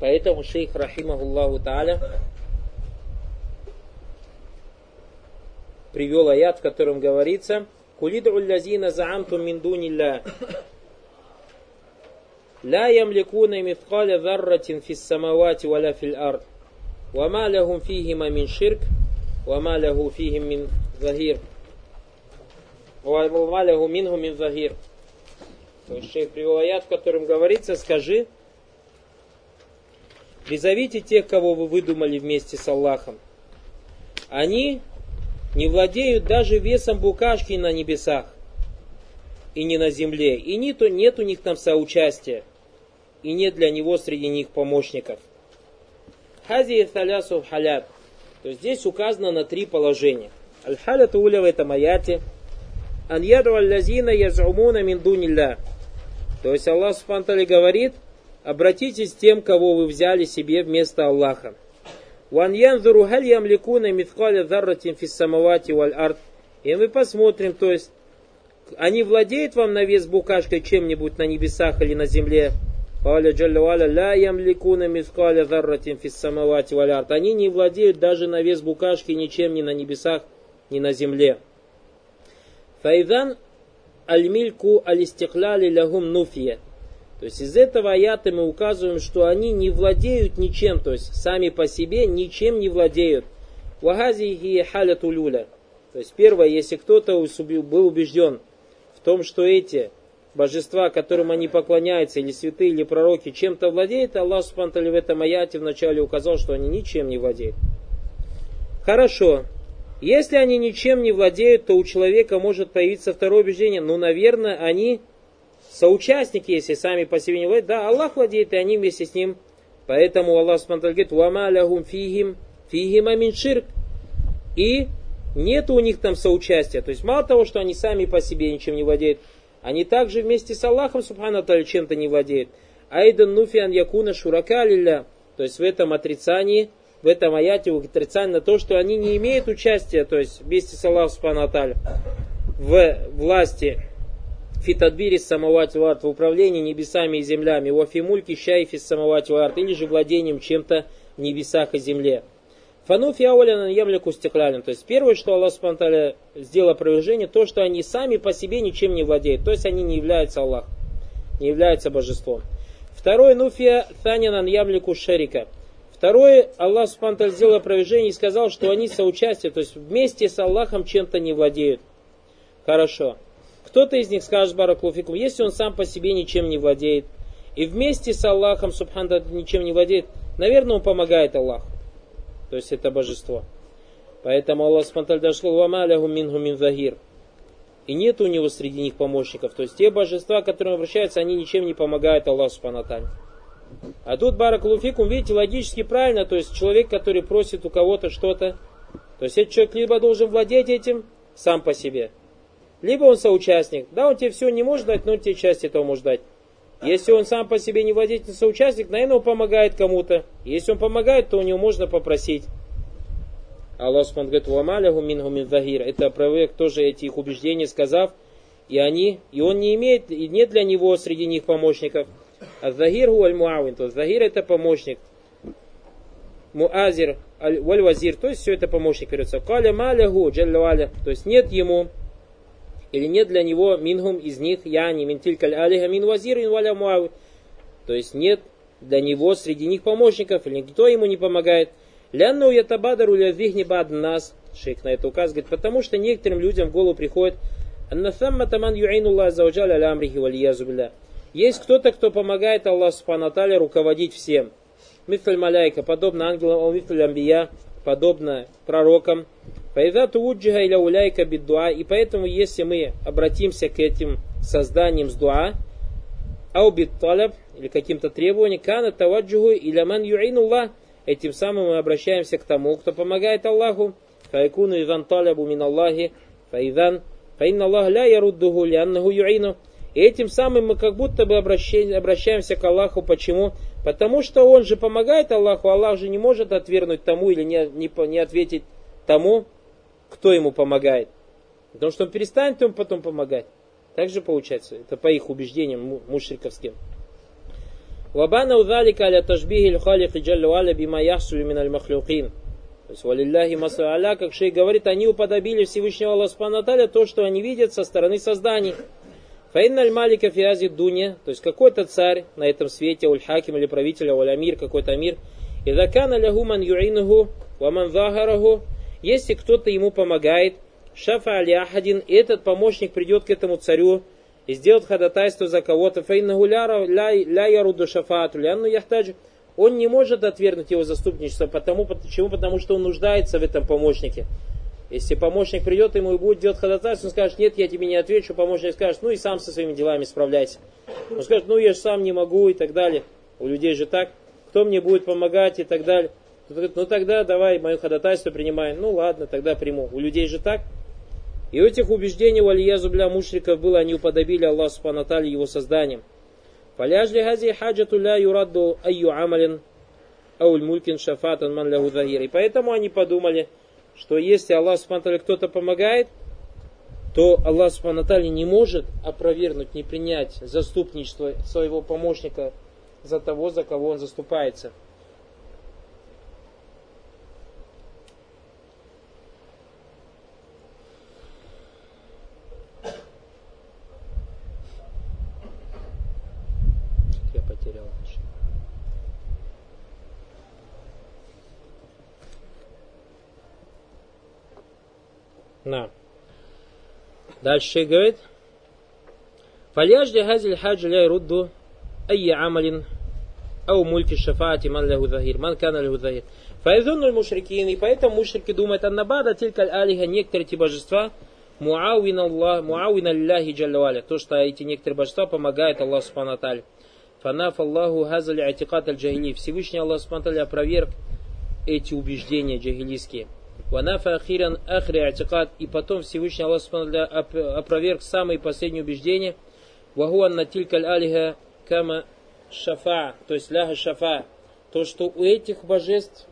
Поэтому шейх Рахимахуллаху Тааля привел аят, в котором говорится «Кулидру лязина заамтум мин дунилля لا يملكون مثقال ذرة في السماوات ولا في الأرض وما لهم فيهما من شرك وما له فيهم من ظهير وما له منهم من ظهير то есть шейх привел аят, в котором говорится, скажи, призовите тех, кого вы выдумали вместе с Аллахом. Они не владеют даже весом букашки на небесах и не на земле, и нет, нет у них там соучастия, и нет для него среди них помощников. Хази талясу халят. То есть здесь указано на три положения. Аль-халят уля в этом аяте. Ан яду аллазина язумуна мин дунилля. То есть Аллах Субтитры говорит, обратитесь тем, кого вы взяли себе вместо Аллаха. И мы посмотрим, то есть, они владеют вам на вес букашкой чем-нибудь на небесах или на земле. Каля джалля валя ла ямликуна мithqаля зарратин фис самавати валь арт. Они не владеют даже на вес букашки ничем ни на небесах, ни на земле. Файдан аль-мильку аль-истикляли лягум нуфия. То есть из этого аята мы указываем, что они не владеют ничем, то есть сами по себе ничем не владеют. Вагазихи халятулюля. То есть первое, если кто-то был убежден в том, что эти божества, которым они поклоняются, или святые, или пророки, чем-то владеют, Аллах Субтитры в этом аяте вначале указал, что они ничем не владеют. Хорошо, если они ничем не владеют, то у человека может появиться второе убеждение. Ну, наверное, они соучастники, если сами по себе не владеют. Да, Аллах владеет, и они вместе с ним. Поэтому Аллах смотрит, говорит, «Вама лягум фигим, фигим амин ширк». И нет у них там соучастия. То есть мало того, что они сами по себе ничем не владеют, они также вместе с Аллахом, субхану чем-то не владеют. Айдан нуфиан якуна шурака лилля. То есть в этом отрицании – в этом аяте отрицание на то, что они не имеют участия, то есть вместе с Аллахом Субхану в власти фитадбири самавати варт, в управлении небесами и землями, в афимульки шайфи самавати варт, или же владением чем-то в небесах и земле. Фануфи ауляна ямляку стеклялен. То есть первое, что Аллах Субхану сделал опровержение, то, что они сами по себе ничем не владеют. То есть они не являются Аллахом, не являются божеством. Второе, нуфия танянан ямляку шарика. Второе, Аллах Субхану сделал опровержение и сказал, что они соучастие, то есть вместе с Аллахом чем-то не владеют. Хорошо. Кто-то из них скажет Бараклуфикум, если он сам по себе ничем не владеет, и вместе с Аллахом Субхану ничем не владеет, наверное, он помогает Аллаху. То есть это божество. Поэтому Аллах Субхану даже сказал, «Вамаляху минху мин захир». И нет у него среди них помощников. То есть те божества, к которым обращаются, они ничем не помогают Аллаху Субхану а тут баракулуфикум, видите, логически правильно, то есть человек, который просит у кого-то что-то, то есть этот человек либо должен владеть этим сам по себе, либо он соучастник. Да, он тебе все не может дать, но он тебе часть этого может дать. Если он сам по себе не владетель, соучастник, наверное, он помогает кому-то. Если он помогает, то у него можно попросить. Аллах Субхану говорит, «Вамаляху минху мин захир». Это проверк тоже эти их убеждения, сказав, и они, и он не имеет, и нет для него среди них помощников. А захир гу аль-муавин, то захир это помощник. Муазир валь вазир, то есть все это помощник берется. Каля маляху джалля то есть нет ему или нет для него минхум из них, я не минтилькаль алиха мин вазир ин. То есть нет для него среди них помощников, или никто ему не помогает. Лянну ятабадару лявихни бад нас, шейх на это указывает, потому что некоторым людям в голову приходит, Аллах есть кто-то, кто помогает Аллаху Субхану руководить всем. Мифль Маляйка, подобно ангелам, подобно пророкам. Файда тууджиха иля уляйка биддуа. И поэтому, если мы обратимся к этим созданиям с дуа, ау талаб, или каким-то требованием, кана таваджуху иля ман юинуллах, этим самым мы обращаемся к тому, кто помогает Аллаху. Файкуну иван талабу мин Аллахи, файдан, фаинна Аллах ля яруддуху лианнаху юину. И этим самым мы как будто бы обращаемся к Аллаху. Почему? Потому что Он же помогает Аллаху, Аллах же не может отвергнуть тому или не, не, не ответить тому, кто ему помогает. Потому что он перестанет ему потом помогать. Так же получается. Это по их убеждениям мушриковским. Вабана удалика аля тажбихи халик джаллу аля бима яхсулю мин аль махлюкин. То есть, валилляхи маса'аля, как шей говорит, они уподобили Всевышнего Аллаха то, что они видят со стороны созданий. Фаинна аль-малика фиази дуня, то есть какой-то царь на этом свете, уль-хаким или правитель, уль-амир, какой-то амир, и закана лягу ман юинуху, ваман захараху, если кто-то ему помогает, шафа али ахадин, этот помощник придет к этому царю и сделает ходатайство за кого-то, гуляра ля яруду он не может отвергнуть его заступничество. Потому, почему? Потому что он нуждается в этом помощнике. Если помощник придет ему и будет делать ходатайство, он скажет, нет, я тебе не отвечу, помощник скажет, ну и сам со своими делами справляйся. Он скажет, ну я же сам не могу и так далее. У людей же так, кто мне будет помогать и так далее. Ну тогда давай мое ходатайство принимай. Ну ладно, тогда приму. У людей же так. И у этих убеждений у Алия Зубля мушриков было, они уподобили Аллаху Субхану его созданием. Фаляжли хази хаджату юрадду айю амалин ауль мулькин шафатан ман И поэтому они подумали, что если Аллах Субхану кто-то помогает, то Аллах Субхану не может опровергнуть, не принять заступничество своего помощника за того, за кого он заступается. Я потерял. На. Дальше говорит. Фальяжди хазиль хаджи ля ирудду айи амалин ау мульки шафаати ман ляху захир, ман кана ляху захир. Файзуннуль мушрикин, и поэтому мушрики думают, аннабада тилька алиха, некоторые эти божества, муауин Аллах, муауин Аллахи джаллаваля, то, что эти некоторые божества помогают Аллаху Субхану Фанаф Аллаху хазаль атикат аль джагили. Всевышний Аллах Субхану опроверг эти убеждения джагилийские. Ванафа ахиран ахри атикат и потом Всевышний Аллах опроверг самые последние убеждения Вахуан натилькаль алиха кама шафа, то есть ляха шафа, то, что у этих божеств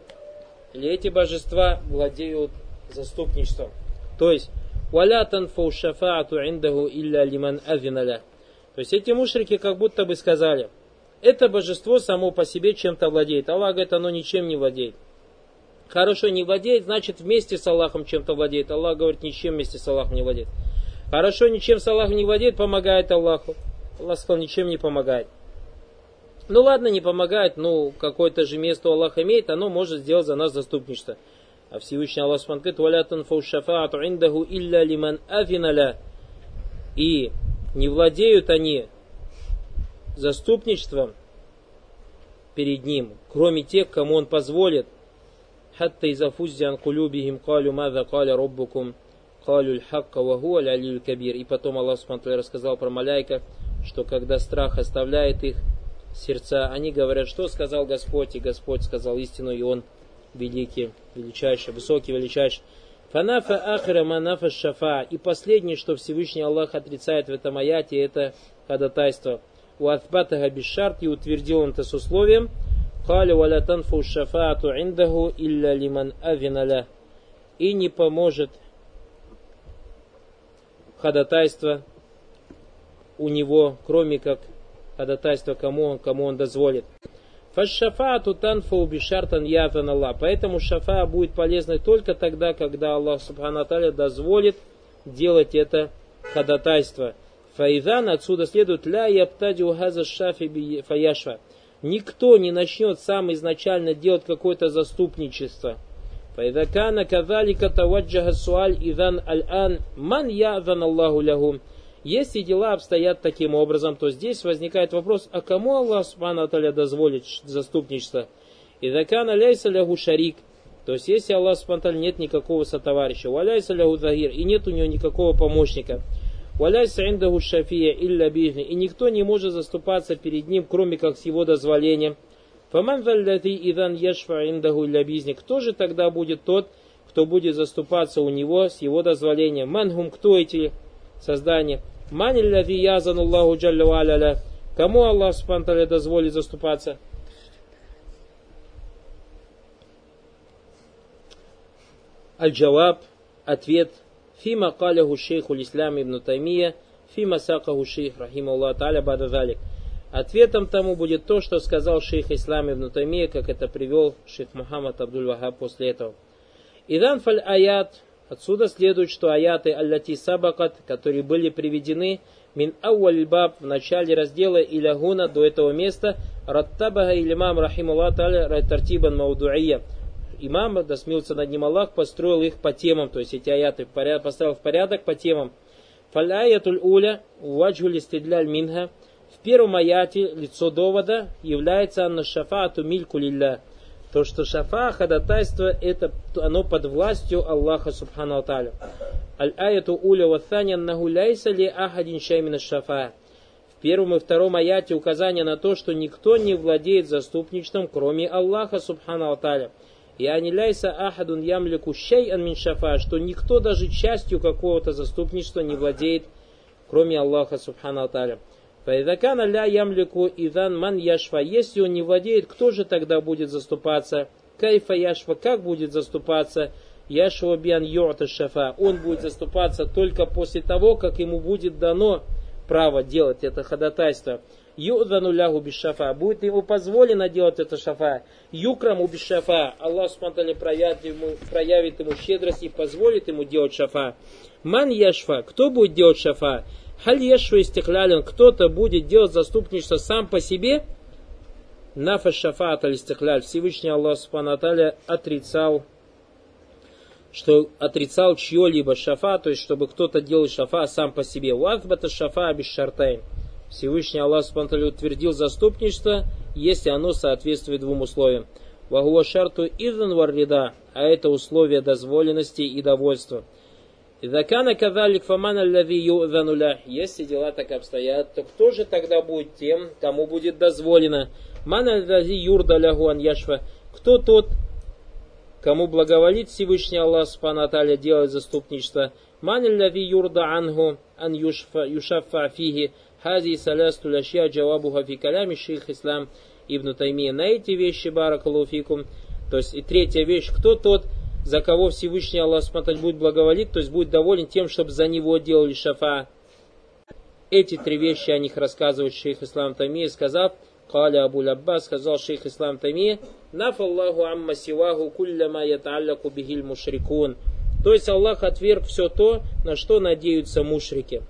или эти божества владеют заступничеством. То есть, валя танфу шафаату индаху илля лиман авиналя. То есть эти мушрики как будто бы сказали, это божество само по себе чем-то владеет. Аллах говорит, оно ничем не владеет. Хорошо, не владеет, значит вместе с Аллахом чем-то владеет. Аллах говорит, ничем вместе с Аллахом не владеет. Хорошо, ничем с Аллахом не владеет, помогает Аллаху. Аллах сказал, ничем не помогает. Ну ладно, не помогает, ну какое-то же место у Аллаха имеет, оно может сделать за нас заступничество. А Всевышний Аллах Субхану говорит, «Валя танфау шафаату индаху илля лиман афиналя». И не владеют они заступничеством перед ним, кроме тех, кому он позволит. حتى إذا فزع عن قلوبهم قالوا ماذا قال ربكم قالوا الحق وهو العلي الكبير и потом Аллах Субхану рассказал про маляйков что когда страх оставляет их сердца, они говорят, что сказал Господь, и Господь сказал истину, и Он великий, величайший, высокий, величайший. Фанафа ахра манафа шафа. И последнее, что Всевышний Аллах отрицает в этом аяте, это ходатайство. У Атбатага бишарт и утвердил он это с условием. Кали валя танфу шафаату индаху илля лиман авиналя. И не поможет ходатайство у него, кроме как ходатайства, кому он, кому он дозволит. Фашафату танфу бишартан ятан Аллах. Поэтому шафа будет полезной только тогда, когда Аллах Субхану дозволит делать это ходатайство. Файдан отсюда следует ля яптадю хаза шафи фаяшва. Никто не начнет сам изначально делать какое-то заступничество. Файдакана кадалика таваджаха суаль идан аль-ан ман ядан Аллаху лягум. Если дела обстоят таким образом, то здесь возникает вопрос, а кому Аллах Субхану дозволит заступничество? И закана ляйса лягу шарик, то есть если Аллах Субхану нет никакого сотоварища, валяйса лягу загир, и нет у него никакого помощника, валяйса индаху шафия илля бихни, и никто не может заступаться перед ним, кроме как с его дозволением. Фаман валлати идан яшфа индаху илля кто же тогда будет тот, кто будет заступаться у него с его дозволением? Мангум, кто эти создания? Мани ляви язан Аллаху джалля валяля. Кому Аллах Субхану дозволит заступаться? Аль-Джаваб, ответ, каляху шейху ислам ибн Таймия, фима сакаху шейх, рахима Аллах та'аля, бада залик. Ответом тому будет то, что сказал шейх Ислам ибн Таймия, как это привел шейх Мухаммад Абдуль Вахаб после этого. Идан фаль аят, отсюда следует, что аяты аллати сабакат, которые были приведены мин ауаль баб в начале раздела Илягуна до этого места, раттабага илимам рахимуллах таля райтартибан маудуия. Имам, да смился над ним Аллах, построил их по темам, то есть эти аяты поставил в порядок по темам. Фаляятуль уля, ваджули стидляль минха. В первом аяте лицо довода является анна шафаату мильку лилля. То, что шафа, ходатайство, это оно под властью Аллаха Субхану Аталя. Аль-аяту уля ватханя нагуляйса ли ахадин шаймина шафа. В первом и втором аяте указание на то, что никто не владеет заступничеством, кроме Аллаха Субхану Аталя. И аниляйса ахадун ямлику шей'ан мин шафа, что никто даже частью какого-то заступничества не владеет, кроме Аллаха Субхану Аталя. Файдакана ля ямлику идан ман яшфа. Если он не владеет, кто же тогда будет заступаться? Кайфа яшфа, как будет заступаться? Яшва биан йорта шафа. Он будет заступаться только после того, как ему будет дано право делать это ходатайство. Юдану лягу бишафа. Будет ему позволено делать это шафа. Юкраму бишафа. Аллах Субтитры проявит ему, проявит ему щедрость и позволит ему делать шафа. Ман яшфа. Кто будет делать шафа? Халь яшфа истеклялен. Кто-то будет делать заступничество сам по себе. Нафа шафат аль Всевышний Аллах Субтитры отрицал что отрицал чье-либо шафа, то есть чтобы кто-то делал шафа сам по себе. Уазбата шафа без шартайн. Всевышний Аллах Субтитры утвердил заступничество, если оно соответствует двум условиям. Вагуа шарту изан варрида, а это условие дозволенности и довольства. Идакана кадалик фаман аллави юзануля. Если дела так обстоят, то кто же тогда будет тем, кому будет дозволено? Ман юрда лягу ан яшва. Кто тот, кому благоволит Всевышний Аллах Субхану делать заступничество? Ман аллави юрда анху ан юшафа фиги. Хази салясту ляшья джавабуха фи калями шейх ислам ибн Таймия. На эти вещи баракалуфикум. То есть и третья вещь, кто тот, за кого Всевышний Аллах смотреть будет благоволить, то есть будет доволен тем, чтобы за него делали шафа. Эти три вещи о них рассказывает шейх Ислам Тамия, сказав, Каля Абу Лаббас, сказал шейх Ислам Тамия, Нафаллаху амма сиваху кулляма яталляку бихиль мушрикун. То есть Аллах отверг все то, на что надеются мушрики.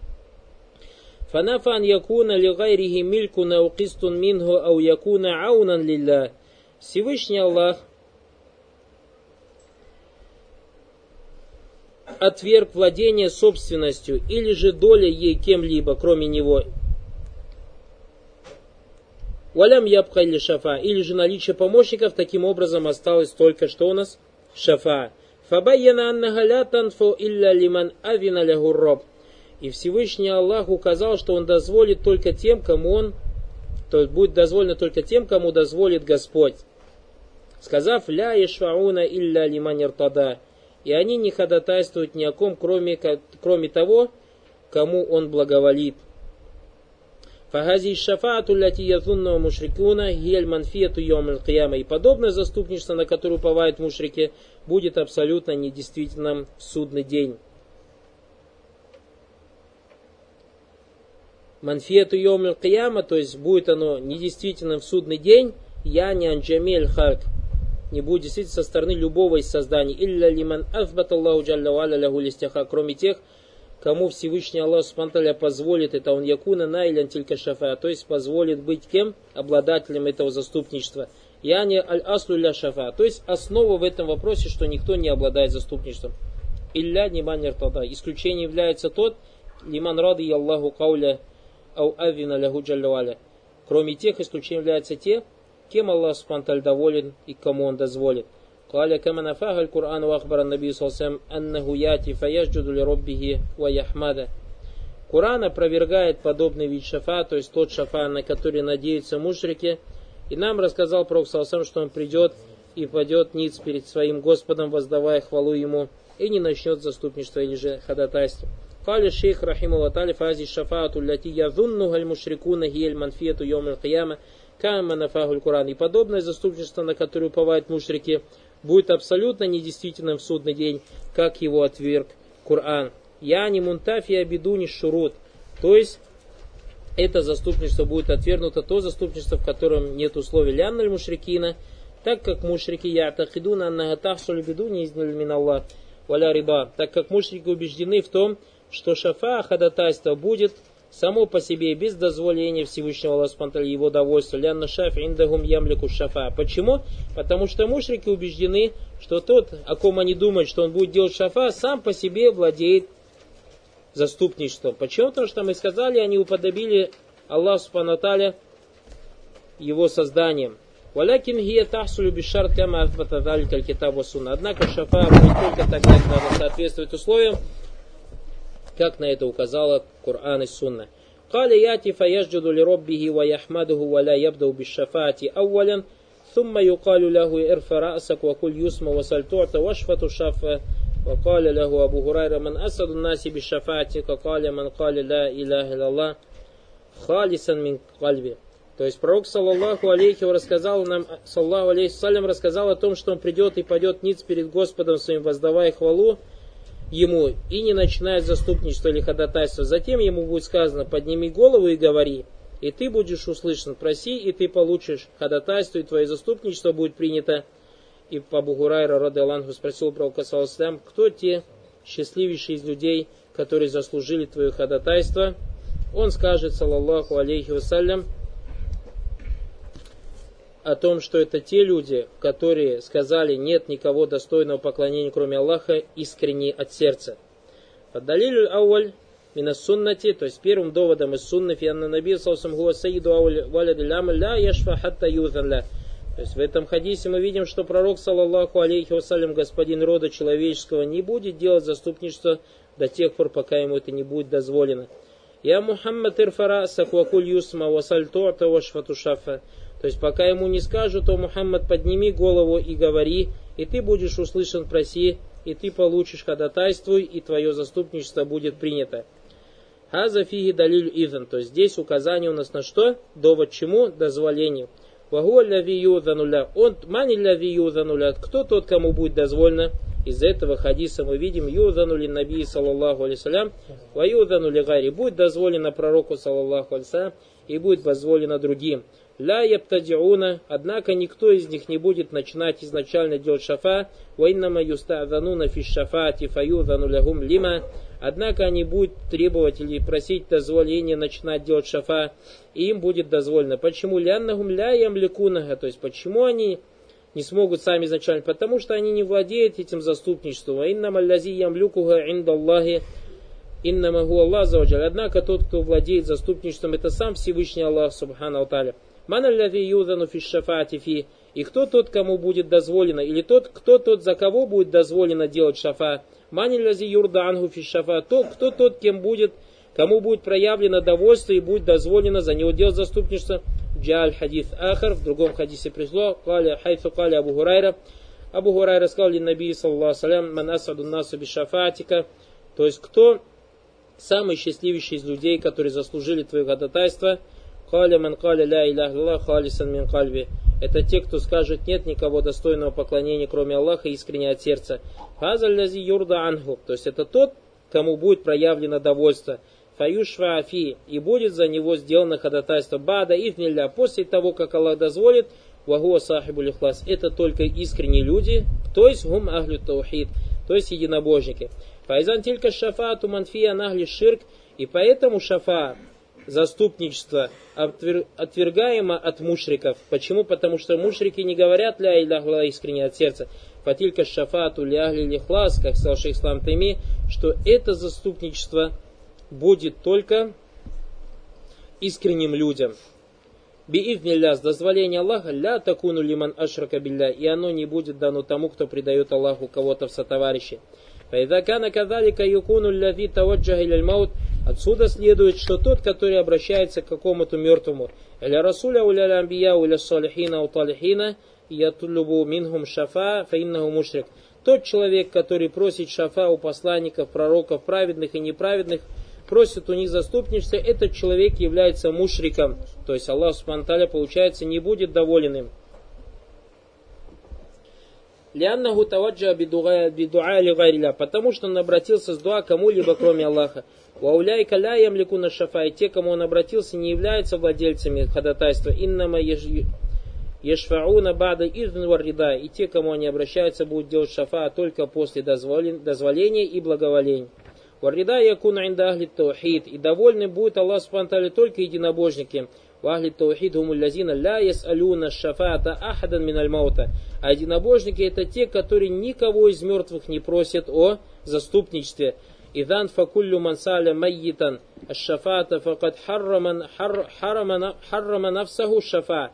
فنفى أن يكون لغيره ملك أو قسط منه أو يكون عونا لله Всевышний Аллах отверг владение собственностью или же доля ей кем-либо, кроме него. Валям ябха или шафа, или же наличие помощников таким образом осталось только что у нас шафа. Фабайяна анна ля танфу илля лиман авина лягу роб. И Всевышний Аллах указал, что Он дозволит только тем, кому Он, то есть будет дозволено только тем, кому дозволит Господь. Сказав «Ля ишфауна илля лиман иртада». И они не ходатайствуют ни о ком, кроме, кроме того, кому Он благоволит. Фагази шафаату ляти язунного мушрикуна гель манфиету йом кияма. И подобное заступничество, на которое уповают мушрики, будет абсолютно недействительным в судный день. Манфету йомил кияма, то есть будет оно недействительным в судный день, я не анджамель харк, не будет действительно со стороны любого из созданий, илля лиман азбат Аллаху джалля валя лягу листяха, кроме тех, кому Всевышний Аллах Субтитры позволит, это он якуна на или только шафа, то есть позволит быть кем? Обладателем этого заступничества. Я не аль аслу ля шафа, то есть основа в этом вопросе, что никто не обладает заступничеством. Илля не манер тада. Исключение является тот, лиман рады Аллаху кауля ау авина лягу джаллаваля. Кроме тех, исключением являются те, кем Аллах Субтитры доволен и кому Он дозволит. قال كما نفاه القرآن وأخبر النبي صلى الله عليه وسلم أنه يأتي فيسجد لربه ويحمده Коран опровергает подобный вид шафа, то есть тот шафа, на который надеются мушрики. И нам рассказал Пророк Салсам, что он придет и пойдет ниц перед своим Господом, воздавая хвалу ему, и не начнет заступничество или же ходатайство. قال الشيخ رحمه الله تعالى فهذه الشفاعة التي يظنها المشركون هي المنفية يوم القيامة كما نفاه القرآن. И подобное заступничество, на которое уповают мушрики, будет абсолютно недействительным в судный день, как его отверг Коран. Я не мунтафия бедуни шурут. То есть, это заступничество будет отвергнуто, то заступничество, в котором нет условий лянналь мушрикина, так как мушрики ятахидуна аннага тахсуль бедуни изниль миналлах валя риба, так как мушрики убеждены в том, что шафа ходатайство будет само по себе без дозволения Всевышнего Аллаха его довольства. Лянна шаф индагум ямлику шафа. Почему? Потому что мушрики убеждены, что тот, о ком они думают, что он будет делать шафа, сам по себе владеет заступничеством. Почему? Потому что мы сказали, они уподобили Аллаху Субхану его созданием. Валякин гия тахсулю бишар кама азбата. Однако шафа будет только тогда, когда соответствует условиям, как на это указала Коран и Сунна. قال ياتي فيسجد لربه ويحمده ولا يبدأ بالشفاعة أولا ثم يقال له ارفع رأسك وكل يسمى وسل تعطى واشفة الشفاء وقال له أبو هريرة من أسد الناس بالشفاعة قال من قال لا إله إلا الله خالصا من قلبه То есть пророк, саллаллаху алейхи, рассказал нам, саллаху алейхи салям, рассказал о том, что он придет и пойдет ниц перед Господом своим, воздавая хвалу ему, и не начинает заступничество или ходатайство. Затем ему будет сказано, подними голову и говори, и ты будешь услышан, проси, и ты получишь ходатайство, и твое заступничество будет принято. И по Бугурайра, рода спросил пророка, саллаху кто те счастливейшие из людей, которые заслужили твое ходатайство? Он скажет, саллаллаху алейхи вассалям, о том, что это те люди, которые сказали нет никого достойного поклонения, кроме Аллаха, искренне от сердца. Поддалилю ауаль мина суннати, то есть первым доводом из сунны фианна наби салсам хуа саиду ауаль валяд ля. То есть в этом хадисе мы видим, что пророк, саллаллаху алейхи вассалям, господин рода человеческого, не будет делать заступничество до тех пор, пока ему это не будет дозволено. Я Мухаммад ирфара саквакуль юсма васаль туата вашфату шафа. То есть пока ему не скажут, то Мухаммад подними голову и говори, и ты будешь услышан, проси, и ты получишь ходатайствуй, и твое заступничество будет принято. Хаза фиги далиль изан. То есть здесь указание у нас на что? Довод чему? Дозволению. Он мани ляви. Кто тот, кому будет дозволено? Из этого хадиса мы видим юзанули наби саллаллаху алейсалям. Ва юзанули гайри. Будет дозволено пророку саллаллаху алейсалям и будет дозволено другим. Ля ябтадиуна, однако никто из них не будет начинать изначально делать шафа, вайнама юста'зануна фи шафати фаюзану лягум лима, однако они будут требовать или просить дозволения начинать делать шафа, и им будет дозволено. Почему ляннахум ля ямликунага, то есть почему они не смогут сами изначально, потому что они не владеют этим заступничеством. Иннама лязи ямлюкуга индаллахи иннама ху Аллах Однако тот, кто владеет заступничеством, это сам Всевышний Аллах Субхану Алталя. Ман юдану фи шафати фи. И кто тот, кому будет дозволено, или тот, кто тот, за кого будет дозволено делать шафа. Ман юрда ангу фи шафа. То, кто тот, кем будет, кому будет проявлено довольство и будет дозволено за него делать заступничество. Джаль хадис ахар, в другом хадисе пришло, каля хайфу каля Абу Хурайра. Абу Хурайра сказал ли Наби, саллаху салям, асаду насу бишафатика. То есть, кто самый счастливейший из людей, которые заслужили твое ходатайство – Каля ман каля ля илях халисан мин. Это те, кто скажет нет никого достойного поклонения, кроме Аллаха, искренне от сердца. Хазаль лази юрда ангу. То есть это тот, кому будет проявлено довольство. Фаюшва афи. И будет за него сделано ходатайство. Бада идниля. После того, как Аллах дозволит, вагуа сахибу лихлас. Это только искренние люди, то есть гум ахлю таухид, то есть единобожники. Файзан тилька шафату манфия нахли ширк. И поэтому шафа, заступничество отвергаемо от мушриков. Почему? Потому что мушрики не говорят ля иляхла искренне от сердца. Фатилька шафату ляхли лихлас, как сказал шейх Ислам Тайми, что это заступничество будет только искренним людям. Биивнилля, с дозволения Аллаха, ля такуну лиман ашрака билля, и оно не будет дано тому, кто предает Аллаху кого-то в сотоварищи. Файдакана кадалика юкуну ляви таваджаха иляль маут, Отсюда следует, что тот, который обращается к какому-то мертвому, или расуля уля амбия уля салихина у талихина, ятулюбу минхум шафа фаиннаху мушрик. Тот человек, который просит шафа у посланников, пророков, праведных и неправедных, просит у них заступничество, этот человек является мушриком. То есть Аллах Субтитры получается не будет доволен им. Ляннаху таваджа бидуа ли потому что он обратился с дуа кому-либо, кроме Аллаха. Вауляйка ля ямликуна шафа, и те, кому он обратился, не являются владельцами ходатайства. Иннама ешфауна бада изн варрида, и те, кому они обращаются, будут делать шафа только после дозволения и благоволения. Варрида якуна инда ахли и довольны будет Аллах Субтитры только единобожники. Вахли таухид гумуллазина ля ясалюна шафата ахадан миналь маута. А единобожники это те, которые никого из мертвых не просят о заступничестве. Идан факуллю мансаля майитан ашафата факад харрама нафсаху шафа.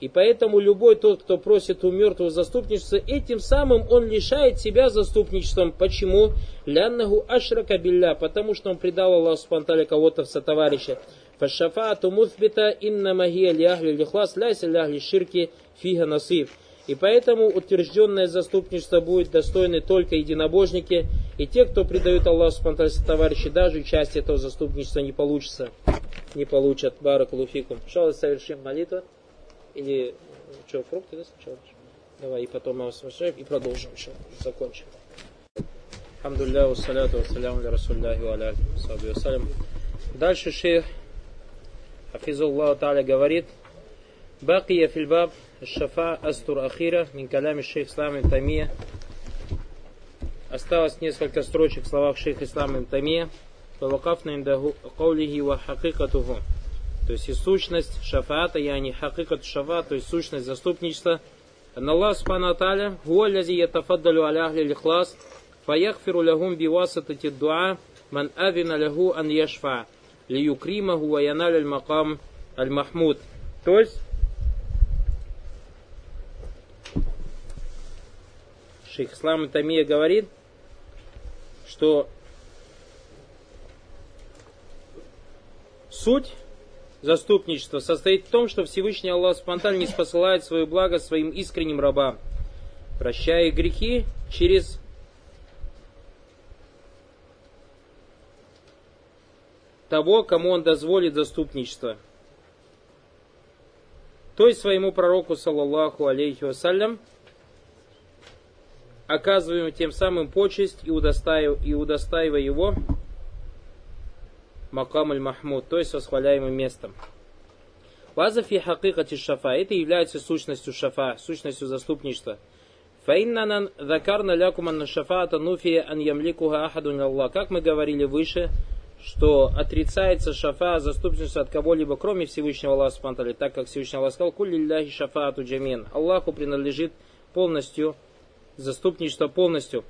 И поэтому любой тот, кто просит у мертвого заступничества, этим самым он лишает себя заступничеством. Почему? Ляннаху ашрака билля, потому что он предал Аллаху спантали кого-то в сотоварища. Фашафату муфбита инна магия ляхли лихлас ляйся ляхли ширки фига насив. И поэтому утвержденное заступничество будет достойны только единобожники, и те, кто предают Аллаху спонтанно товарищи, даже часть этого заступничества не получится, не получат. Баракулуфикум. Шалла совершим молитву. Или что, фрукты, да, сначала? Давай, и потом мы и продолжим еще, закончим. Алхамдулилля, вассаляту вассаляму ля расулляхи ва. Дальше шейх Хафизуллаху Та'аля говорит, Бакия фильбаб Шафа Астур Ахира Мин Калями Шейх Ислам Тамия. Осталось несколько строчек в словах Шейх Ислам Тамия. Фавакафна индаху каулихи ва хакикатуху. То есть и сущность шафата, я не хакикат шафа, то есть сущность заступничества. أن الله سبحانه وتعالى هو الذي يتفضل على أهل الإخلاص فيغفر لهم بواسطة الدعاء من أذن له أن يشفع лиюкримаху ваяналь аль-макам аль-махмуд. То есть, Шейх Ислам Тамия говорит, что суть заступничества состоит в том, что Всевышний Аллах спонтанно не спосылает свое благо своим искренним рабам, прощая грехи через того, кому он дозволит заступничество. То есть своему пророку, саллаллаху алейхи вассалям, оказываем тем самым почесть и удостаивая, и удостаивая его макам аль-махмуд, то есть восхваляемым местом. Вазафи хакикати шафа, это является сущностью шафа, сущностью заступничества. Фаиннанан закарна лякуман шафаата нуфия ан ямликуха ахадун Аллах. Как мы говорили выше, что отрицается шафа, заступничество от кого-либо, кроме Всевышнего Аллаха Субтитры, так как Всевышний Аллах сказал, «Куллилляхи шафаату джамин». Аллаху принадлежит полностью заступничество полностью.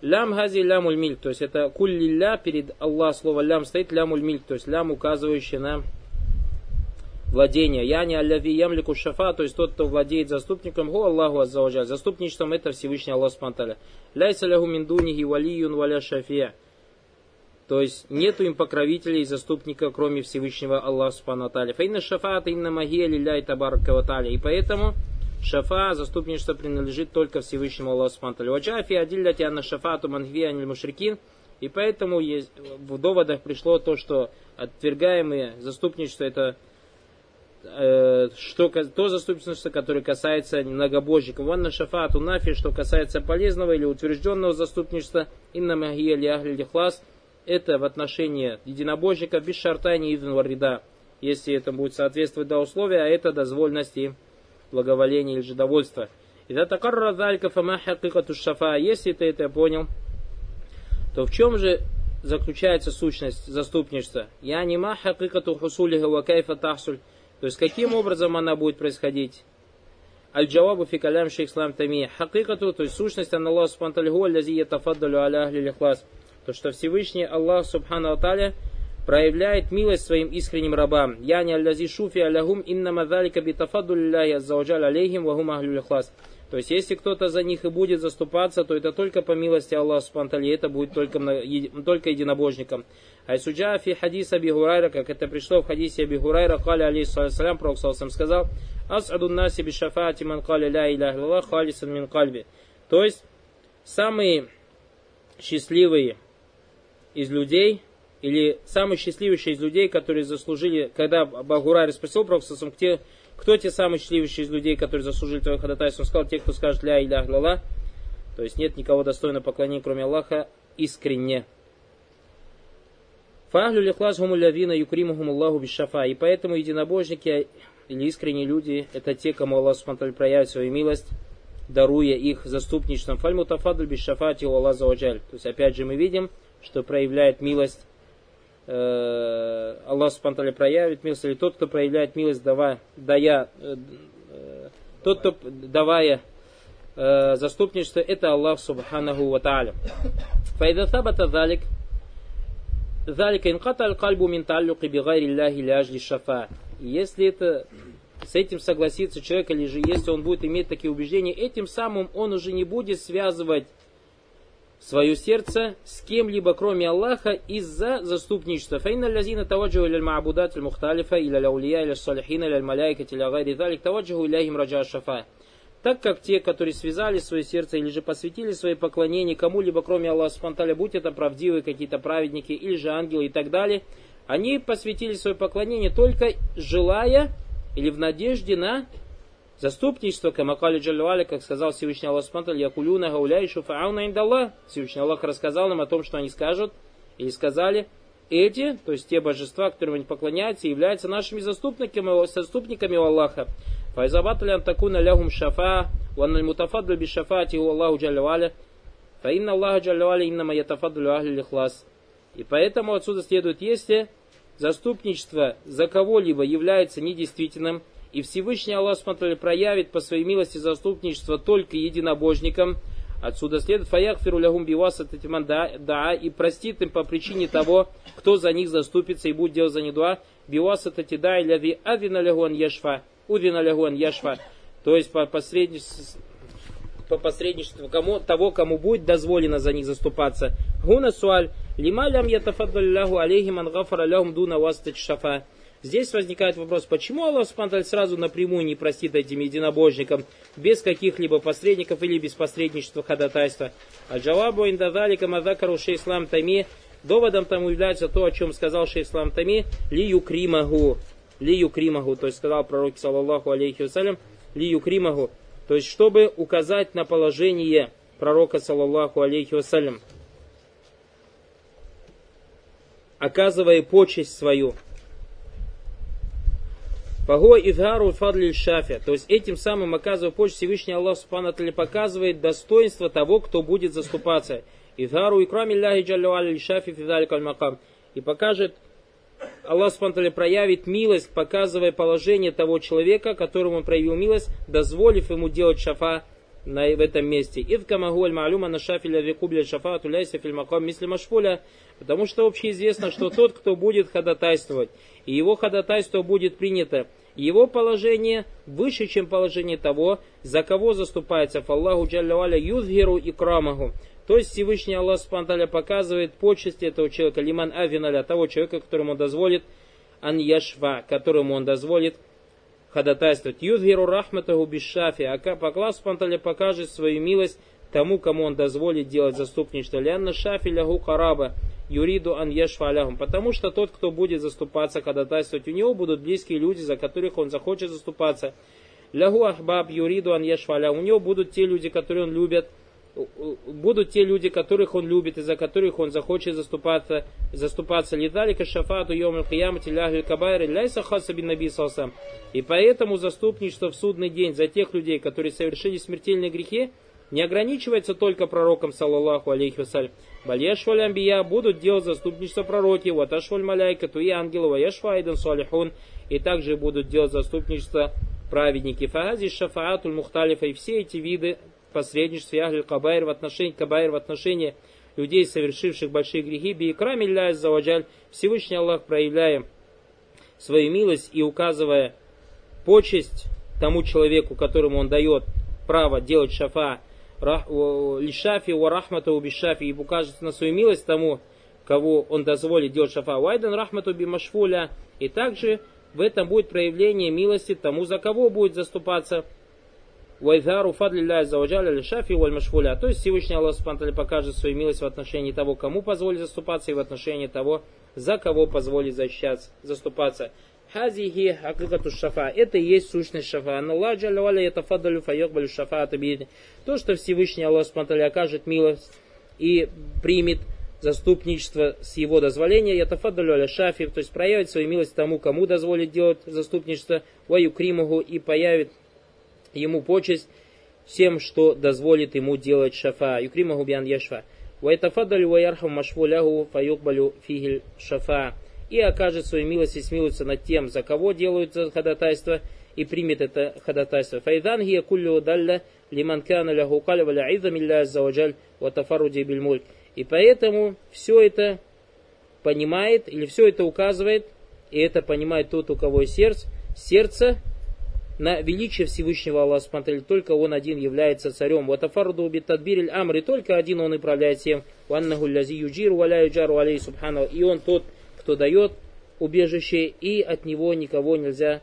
Лям хази лямуль мильк, то есть это куллилля перед Аллах слово лям стоит лямуль мильк, то есть лям указывающий на владение. Я не алляви ямлику шафа, то есть тот, кто владеет заступником, ху Аллаху аззаваджаль. Заступничеством это Всевышний Аллах спанталя. Ляйса лягу миндунихи валиюн валя шафия. То есть нету им покровителей и заступника, кроме Всевышнего Аллаха Субхану Аталя. Фаинна шафаата инна магия лилляй табарка И поэтому Шафа, заступничество принадлежит только Всевышнему Аллаху Субтитры. Ваджафи адилляти анна шафату манхви аниль мушрикин. И поэтому есть, в доводах пришло то, что отвергаемые заступничество это э, что, то заступничество, которое касается многобожников. Ванна шафату нафи, что касается полезного или утвержденного заступничества. Инна магия ли ахли. Это в отношении единобожника без шартани идн варида. Если это будет соответствовать до условия, а это дозвольности благоволение или же довольство. И такарра залька фама шафа. Если ты это понял, то в чем же заключается сущность заступничества? Я не ма хакикату хусулиха кайфа тахсуль. То есть каким образом она будет происходить? Аль-Джавабу фи шейх ислам тами. Хакикату, то есть сущность Аллах субхану ахли лихлас. То, что Всевышний Аллах субхану аталя проявляет милость своим искренним рабам. Я не аллази шуфи аляхум иннама залика битафадулляхи аззаваджаль алейхим вахум ахлюль. То есть, если кто-то за них и будет заступаться, то это только по милости Аллаха Субтитры, это будет только, только единобожникам. Айсуджа фи хадис Аби Хурайра, как это пришло в хадисе Аби Хурайра, каля алейхиссалям, пророк сказал, асаду наси бишафати ман каля ля Аллах халисан мин кальби. То есть, самые счастливые из людей – или самый счастливейший из людей, которые заслужили, когда Багурай спросил Пророка, те, Кто те самые счастливейшие из людей, которые заслужили твое ходатайство? Он сказал, те, кто скажет ля илях лала, то есть нет никого достойного поклонения, кроме Аллаха, искренне. Фахлю лихлас гумулявина юкримухум Аллаху бишафа. И поэтому единобожники или искренние люди, это те, кому Аллах Субтитры проявит свою милость, даруя их заступничеством. Фальму тафадль бишафати у Аллах То есть опять же мы видим, что проявляет милость э, Аллах Субтитры проявит милость, или тот, кто проявляет милость, давая, дая, э, э, тот, кто давая э, заступничество, это Аллах Субханаху Ва Тааля. Файда табата залик, аль-кальбу мин таллюки. Если это с этим согласится человек, или же если он будет иметь такие убеждения, этим самым он уже не будет связывать свое сердце с кем-либо, кроме Аллаха, из-за заступничества. Фаинна лязина таваджу иля маабудат мухталифа, иля ляулия, иля салихина, иля маляйкати, иля гайри залик, таваджу иляхим раджа шафа. Так как те, которые связали свое сердце или же посвятили свои поклонения кому-либо, кроме Аллаха Субтитры, будь это правдивые какие-то праведники или же ангелы и так далее, они посвятили свое поклонение только желая или в надежде на заступничество, Камакали Джалюаля, как сказал Всевышний Аллах Субтитры, Якулюна Гауляй Шуфауна Индаллах. Всевышний Аллах рассказал нам о том, что они скажут или сказали, эти, то есть те божества, которым они поклоняются, являются нашими заступниками, заступниками у Аллаха. Файзабатали антакуна лягум шафа, ванналь мутафадлю би шафати у Аллаху джаляваля, фаинна Аллаха джаляваля иннама ятафадлю ахли лихлас. И поэтому отсюда следует, если заступничество за кого-либо является недействительным, и Всевышний Аллах смотрели, проявит по своей милости заступничество только единобожникам, отсюда следует фаяхфиру лягум биваса да и простит им по причине того, кто за них заступится и будет делать за них дуа, биваса татида и ляви авина лягуан яшфа, Удина лягуан яшфа. То есть по посредничеству, по посредничеству кому, того, кому будет дозволено за них заступаться. Гуна суаль. Лима лям ятафаддаль лягу алейхим ан гафара лягум дуна вастач шафа. Здесь возникает вопрос, почему Аллах Субтитры сразу напрямую не простит этим единобожникам, без каких-либо посредников или без посредничества ходатайства. А джавабу индадалика мадакару шейслам тами, доводом тому является то, о чем сказал шейслам тами, ли юкримаху, ли юкримаху, то есть сказал пророк, саллаллаху алейхи вассалям, ли юкримаху, то есть чтобы указать на положение пророка, саллаллаху алейхи вассалям, оказывая почесть свою. Фаго идгару фадли шафи. То есть этим самым оказывая почесть Всевышний Аллах Субхану показывает достоинство того, кто будет заступаться. Идгару икрами ляхи джалю шафи фидалик макам. И покажет Аллах Субтитры проявит милость, показывая положение того человека, которому он проявил милость, дозволив ему делать шафа на, в этом месте. Ид камагуаль маалюма на шафиля викубля шафа туляйся фильмаком мисли машфуля. Потому что общеизвестно, что тот, кто будет ходатайствовать, и его ходатайство будет принято, его положение выше, чем положение того, за кого заступается Фаллаху Джаллаваля Юзгиру и Крамаху. То есть Всевышний Аллах Субтитры показывает почести этого человека, лиман авиналя, того человека, которому он дозволит ан яшва, которому он дозволит ходатайствовать. Юдгиру рахматаху бишафи, а Аллах Субтитры покажет свою милость тому, кому он дозволит делать заступничество. Лянна шафи лягу караба, юриду ан яшва лягум. Потому что тот, кто будет заступаться, ходатайствовать, у него будут близкие люди, за которых он захочет заступаться. Лягу ахбаб юриду ан яшва лягум. У него будут те люди, которые он любит, будут те люди, которых он любит и за которых он захочет заступаться, заступаться. Лидалика шафату йом киямати ляхли кабайри ляйса хаса бин наби И поэтому заступничество в судный день за тех людей, которые совершили смертельные грехи, не ограничивается только пророком, саллаллаху алейхи вассалям. Бальяшваль амбия будут делать заступничество пророки, ваташваль маляйка, туи ангелы, ваяшвайдан салихун, и также будут делать заступничество праведники. Фагази шафаатуль мухталифа, и все эти виды посредничестве Ахль Кабайр в отношении, Кабайр в отношении людей, совершивших большие грехи, биикрам илляй заваджаль, Всевышний Аллах, проявляя свою милость и указывая почесть тому человеку, которому он дает право делать шафа, лишафи, варахмату бишафи, и укажет на свою милость тому, кого он дозволит делать шафа. Вайдан рахмату бимашфуля. И также в этом будет проявление милости тому, за кого будет заступаться Вайзару фадлилля заваджаля лишафи валь машфуля. То есть Всевышний Аллах Субтитры покажет свою милость в отношении того, кому позволит заступаться, и в отношении того, за кого позволит защищаться, заступаться. Хазихи хакикату шафа. Это и есть сущность шафа. Но Аллах джаляваля это фадалю файокбалю шафа То, что Всевышний Аллах Субтитры окажет милость и примет заступничество с его дозволения, я тафадалю аля шафи, то есть проявит свою милость тому, кому дозволит делать заступничество, ваю кримуху и появит ему почесть всем, что дозволит ему делать шафа. Юкримаху биан яшфа. Вайтафадалю ваярхам машвулягу фаюкбалю фигель шафа и окажет свою милость и смилуется над тем, за кого делают ходатайство, и примет это ходатайство. Файдан гия куллю далля лиман кана ляху каль валя иза милля заваджаль ватафаруди бильмуль. И поэтому все это понимает, или все это указывает, и это понимает тот, у кого сердце, сердце на величие Всевышнего Аллаха Субтитры, только Он один является царем. Вот афарду битадбириль амри, только один Он управляет всем. Ваннаху лязи юджиру валя юджару алей субхану. И Он тот, кто дает убежище, и от него никого нельзя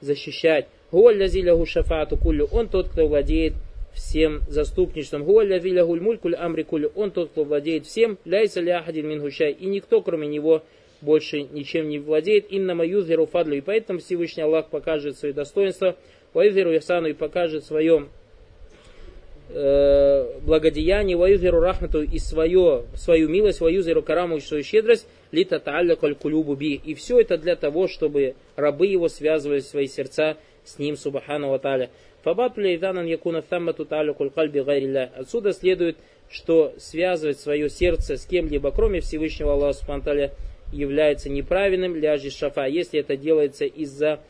защищать. Гуаллязиляху шафаату кулю, он тот, кто владеет всем заступничеством. Гуаллязиляху мулькуль амри кулю, он тот, кто владеет всем. Ляйса ляхадин мингушай, и никто, кроме него, больше ничем не владеет. Инна маюзеру фадлю, и поэтому Всевышний Аллах покажет свои достоинства. Вайзеру ясану и покажет свое э, благодеяние, ваюзеру рахмату и свое, свою милость, ваюзеру караму и свою щедрость, лита та'алля кулюбу би. И все это для того, чтобы рабы его связывали свои сердца с ним, субхану ва та'аля. Фабатуля иданан якуна таммату та'алля кулькальби гайрилля. Отсюда следует, что связывать свое сердце с кем-либо, кроме Всевышнего Аллаха субхану является неправильным ляжи шафа, если это делается из-за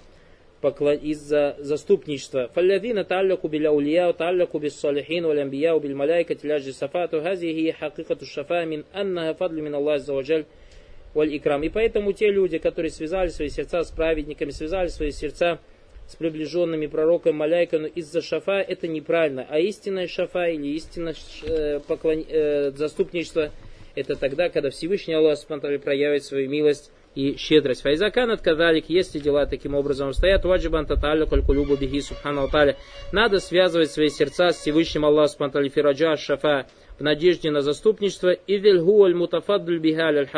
из-за заступничества. Фаллядина талляку биля улия, талляку бис салихин, валь амбия, биль маляйка, тиляжи сафату, хази хи хакикату шафа, мин аннаха фадлю мин Аллах заваджаль, валь икрам. И поэтому те люди, которые связали свои сердца с праведниками, связали свои сердца с приближенными пророком Маляйка, но из-за шафа это неправильно. А истинная шафа или истинное э, поклон... э, заступничество это тогда, когда Всевышний Аллах проявит свою милость и щедрость. Файзакан от если дела таким образом? Стоят, ваджибан таталю калькулюбу бихи субхану Надо связывать свои сердца с Всевышним Аллахом фираджа шафа в надежде на заступничество. И аль мутафаддуль бихаль аль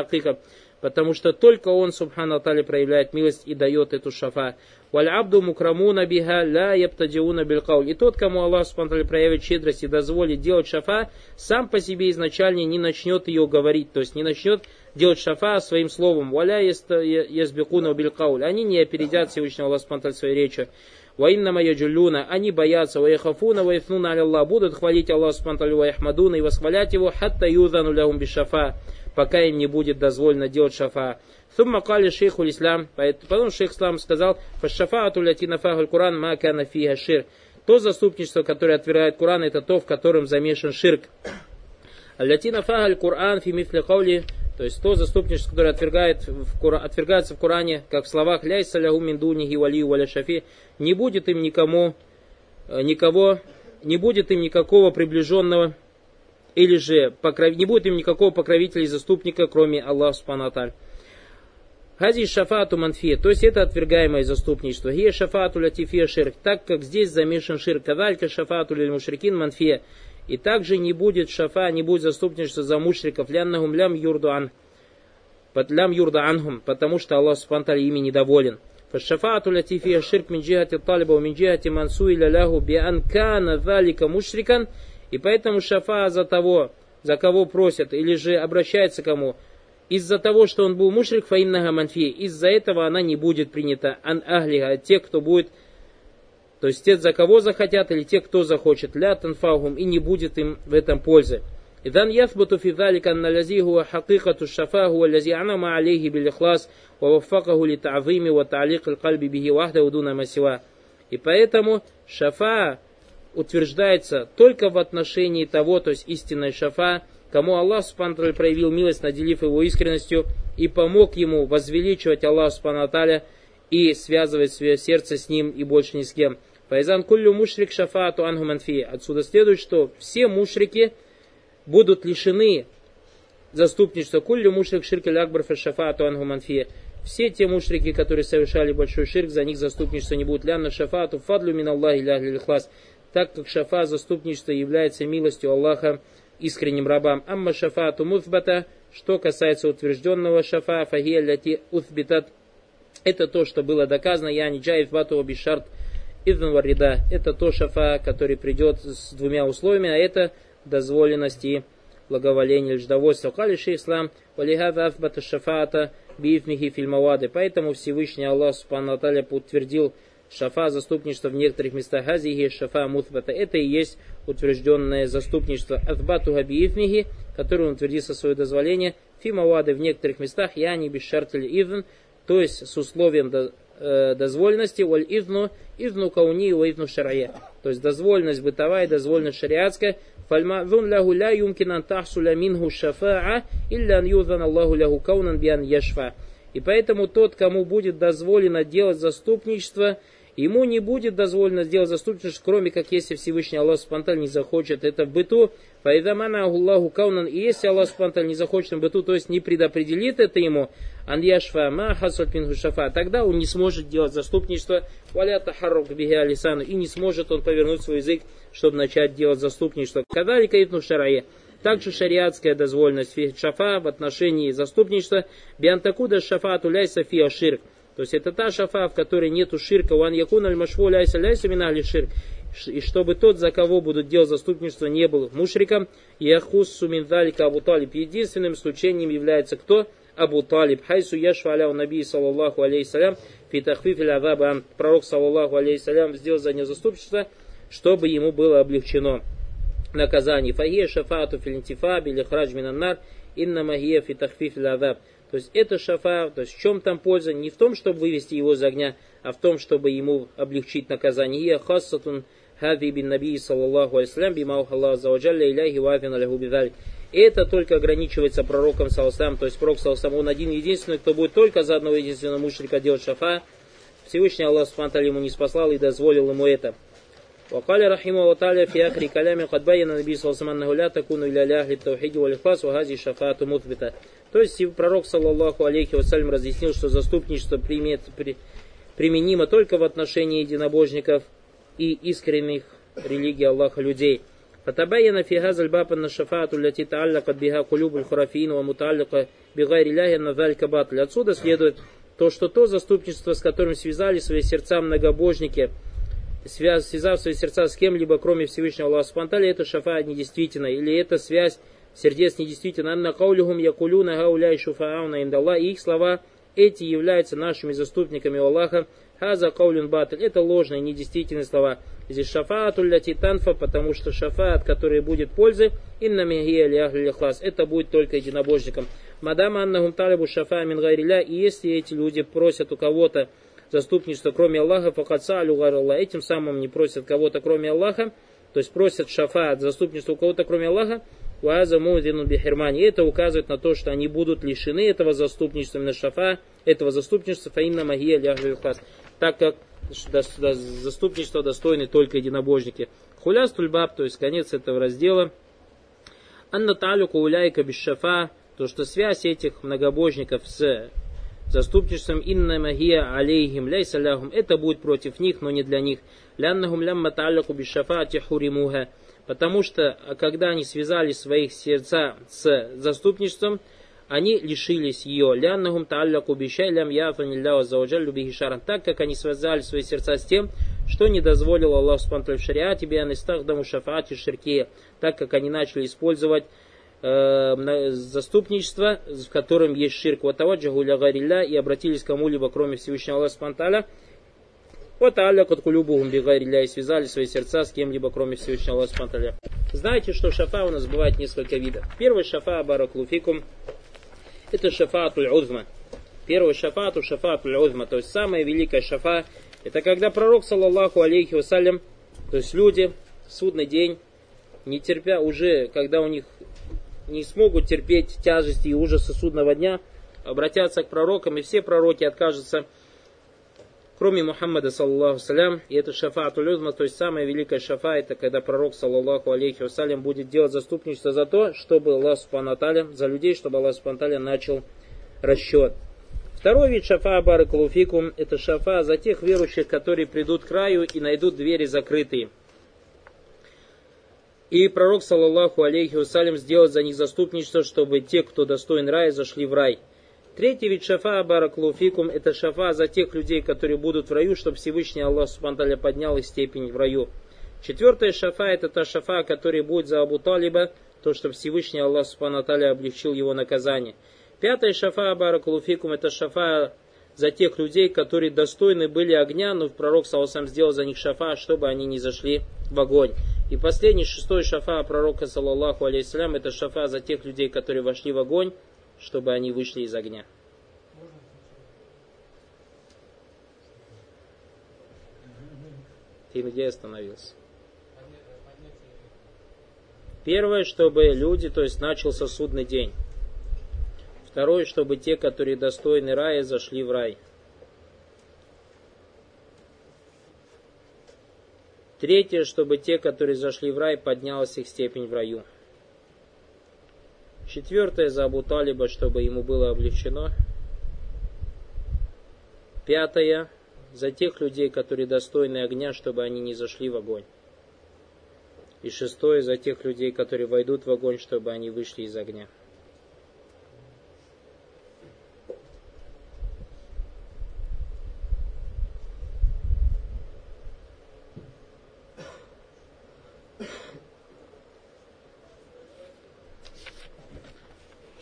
потому что только он, субхану проявляет милость и дает эту шафа. Валь абду мукрамуна биха ля яптадиуна билкаул. И тот, кому Аллах субхану проявит щедрость и дозволит делать шафа, сам по себе изначально не начнет ее говорить, то есть не начнет делать шафа своим словом. Валя язбекуна билкауль. Они не опередят Всевышнего Аллаха субхану своей речью. Ваиннама яджулюна, они боятся, ваяхафуна, ваяфнуна Аллах, будут хвалить Аллах Субхану ваяхмадуна и восхвалять его, хатта юзану лягум бишафа, пока им не будет дозволено делать шафа. Сумма кали шейху ислам, потом шейх ислам сказал, фашафаату лятинафаху Куран ма фиха шир. То заступничество, которое отвергает Куран, это то, в котором замешан ширк. Лятинафаху Куран фи мифли каули, то есть то заступничество, которое отвергает в, отвергается в Коране, как в словах «Ляйса лягу миндуни гивалию валя шафи», не будет им никому, э, никого, не будет им никакого приближенного или же покров... не будет им никакого покровителя и заступника, кроме Аллаха Субхану Хази шафату манфе. то есть это отвергаемое заступничество. Гия шафату латифе ширк, так как здесь замешан ширк. Кадалька шафату лиль мушрикин манфия. И также не будет шафа, не будет заступничества за мушриков. Ляннахум лям юрдуан. Лям юрдуанхум, потому что Аллах Субтитры ими недоволен. Фашафату латифе ширк мин джихати талиба, мин джихати мансу и ляху биан кана валика мушрикан. И поэтому шафа за того, за кого просят, или же обращается кому, из-за того, что он был мушрик фаиннага манфи, из-за этого она не будет принята ан ахлига, те, кто будет, то есть те, за кого захотят, или те, кто захочет, ля танфагум, и не будет им в этом пользы. إذن يثبت في ذلك أن الذي هو حقيقة الشفاء هو الذي أنعم عليه بالإخلاص ووفقه لتعظيم وتعليق القلب به وحده دون ما سواه. И поэтому шафа утверждается только в отношении того, то есть истинной шафа, кому Аллах Субхану проявил милость, наделив его искренностью и помог ему возвеличивать Аллах Субхану и связывать свое сердце с ним и больше ни с кем. Файзан куллю мушрик шафаату ангу манфи. Отсюда следует, что все мушрики будут лишены заступничества. Куллю мушрик ширк акбар шафаату ангу манфи. Все те мушрики, которые совершали большой ширк, за них заступничество не будет. Лянна шафаату фадлю мин Аллахи ля так как шафа заступничество является милостью Аллаха искренним рабам. Амма шафату муфбата, что касается утвержденного шафа, фахия ляти Это то, что было доказано, я не джаев бату бишарт идн варида. Это то шафа, который придет с двумя условиями, а это дозволенность и благоволение лишь довольство. Калиши ислам, валихада афбата шафата биифнихи фильмавады. Поэтому Всевышний Аллах Субхану утвердил шафа заступничество в некоторых местах Азии, шафа мутбата. Это и есть утвержденное заступничество Атбату Габиифнихи, которое он утвердил со свое дозволение, фимавады в некоторых местах, Я не без шартель ивн, то есть с условием э, дозвольности, оль ивну, ивну кауни, у ивну шарае. То есть дозвольность бытовая, дозвольность шариатская. Фальмазун лягу ля юмкинан тахсуля мингу шафаа, иллян юзан Аллаху лягу каунан бьян яшфа. И поэтому тот, кому будет дозволено делать заступничество, Ему не будет дозволено сделать заступничество, кроме как если Всевышний Аллах Спанталь не захочет это в быту. Файдамана Аллаху Каунан. И если Аллах Спанталь не захочет в быту, то есть не предопределит это ему, андияшфа ма хасальпин шафа, тогда он не сможет делать заступничество, валята харрук биги алисану, и не сможет он повернуть свой язык, чтобы начать делать заступничество. Когда ликаитну шарае. Также шариатская дозволенность шафа в отношении заступничества. Биантакуда шафа туляйса фиа ширк. То есть это та шафа, в которой нету ширка, ван якун аль машву ляйса ширк. И чтобы тот, за кого будут делать заступничество, не был мушриком, яхуссу миндалика Абу Талиб. Единственным исключением является кто? Абу Талиб. Хайсу яшфа аляу наби саллаллаху алейхиссалям фи тахфиф адаба. Пророк саллаллаху алейхиссалям сделал за него заступничество, чтобы ему было облегчено наказание. Фахия шафату филинтифа били храдж минаннар инна магия фи тахфиф адаб. То есть это шафа, то есть в чем там польза? Не в том, чтобы вывести его из огня, а в том, чтобы ему облегчить наказание. И хассатун хади бин наби саллаллаху алейсалям бимау Аллах заваджалля иляхи вафина лягу бидаль. Это только ограничивается пророком салсам, то есть пророк салсам, он один единственный, кто будет только за одного единственного мушрика делать шафа. Всевышний Аллах Субтитры ему не спаслал и дозволил ему это. وقال رحمه الله في آخر كلامه قد بين النبي صلى الله عليه وسلم أنه لا تكون إلا لأهل التوحيد والإخلاص وهذه الشفاعة مثبتة То есть пророк, саллаллаху алейхи вассалям, разъяснил, что заступничество примет, при, применимо только в отношении единобожников и искренних религий Аллаха людей. فتبين في هذا الباب أن الشفاعة التي تعلقت بها قلوب الخرافين ومتعلقة بغير الله أن ذلك باطل. Отсюда следует то, что то заступничество, с которым связали свои сердца многобожники, связ, связав свои сердца с кем-либо, кроме Всевышнего Аллаха Субтитры, это шафа недействительно, или эта связь сердец недействительно. Анна каулюхум якулюна гауляй шуфаауна индалла. И их слова эти являются нашими заступниками у Аллаха. Хаза каулюн батль. Это ложные, недействительные слова. Здесь шафаату ляти танфа, потому что шафаат, который будет пользы, инна ляхлихлас. Это будет только единобожникам. Мадам аннахум талибу шафа мин гайриля. И если эти люди просят у кого-то заступничество, кроме Аллаха, факаца алю Этим самым не просят кого-то, кроме Аллаха. То есть просят шафаат, заступничество у кого-то, кроме Аллаха. Бихермани. Это указывает на то, что они будут лишены этого заступничества на шафа, этого заступничества фаинна магия ляхлюхас. Так как заступничество достойны только единобожники. Хуляс тульбаб, то есть конец этого раздела. Анна талюку уляйка бишафа, то что связь этих многобожников с заступничеством инна магия алейхим ляйса ляхум, это будет против них, но не для них. Ляннахум лямма талюку бишафати хуримуха Потому что, а когда они связали своих сердца с заступничеством, они лишились ее. Ляннахум таалляку бишай лям яфанилляу зауджаллю бихишаран. Так как они связали свои сердца с тем, что не дозволил Аллах Субтитры в шариате биан истахдаму шафаати ширкия, так как они начали использовать э, заступничество, в котором есть ширк. Ватаваджаху ля и обратились к кому-либо, кроме Всевышнего Аллаха Субтитры вот Аля Каткулюбухум Бигайриля и связали свои сердца с кем-либо, кроме Всевышнего Аллаха. Знаете, что шафа у нас бывает несколько видов. Первый шафа Бараклуфикум это шафатуль узма. Первый шафату шафатуль узма, то есть самая великая шафа, это когда пророк, саллаллаху алейхи вассалям, то есть люди судный день, не терпя уже, когда у них не смогут терпеть тяжести и ужасы судного дня, обратятся к пророкам, и все пророки откажутся кроме Мухаммада, саллаллаху салям, и это шафаатуль узма, то есть самая великая шафа, это когда пророк, саллаллаху алейхи вассалям, будет делать заступничество за то, чтобы Аллах Субхану за людей, чтобы Аллах Субхану начал расчет. Второй вид шафа баракалуфикум, это шафа за тех верующих, которые придут к краю и найдут двери закрытые. И пророк, саллаллаху алейхи вассалям, сделает за них заступничество, чтобы те, кто достоин рая, зашли в рай. Третий вид шафа бараклуфикум это шафа за тех людей, которые будут в раю, чтобы Всевышний Аллах Субтитры поднял их степень в раю. Четвертая шафа это та шафа, которая будет за Абу Талиба, то, что Всевышний Аллах Субтитры облегчил его наказание. Пятая шафа бараклуфикум это шафа за тех людей, которые достойны были огня, но пророк Саласам сделал за них шафа, чтобы они не зашли в огонь. И последний, шестой шафа пророка, саллаллаху алейхиссалям, это шафа за тех людей, которые вошли в огонь, чтобы они вышли из огня. Ты где остановился? Первое, чтобы люди, то есть начался судный день. Второе, чтобы те, которые достойны рая, зашли в рай. Третье, чтобы те, которые зашли в рай, поднялась их степень в раю. Четвертое за Абу Талиба, чтобы ему было облегчено. Пятое за тех людей, которые достойны огня, чтобы они не зашли в огонь. И шестое за тех людей, которые войдут в огонь, чтобы они вышли из огня.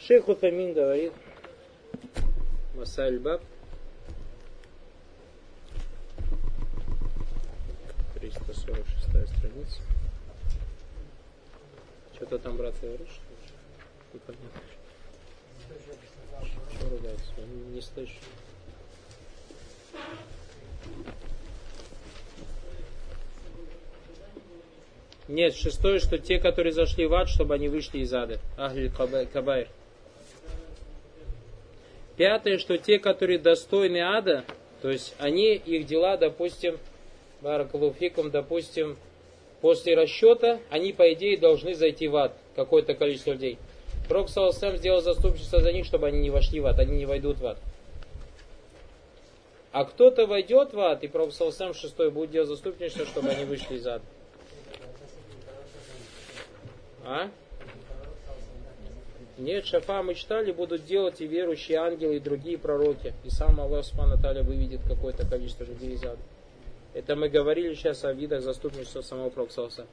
Шейх Утамин говорит, Масаль Баб, 346 страница. Что-то там, брат, говоришь? Непонятно. Что ругается? Не слышу. Нет, шестое, что те, которые зашли в ад, чтобы они вышли из ада. Ахли Кабайр. Пятое, что те, которые достойны ада, то есть они, их дела, допустим, Баракалуфикум, допустим, после расчета, они, по идее, должны зайти в ад, какое-то количество людей. Пророк сам сделал заступничество за них, чтобы они не вошли в ад, они не войдут в ад. А кто-то войдет в ад, и Пророк сам шестой будет делать заступничество, чтобы они вышли из ада. А? Нет, шафа мы читали, будут делать и верующие ангелы, и другие пророки. И сам Аллах Субхану выведет какое-то количество людей из ада. Это мы говорили сейчас о видах заступничества самого Проксалса.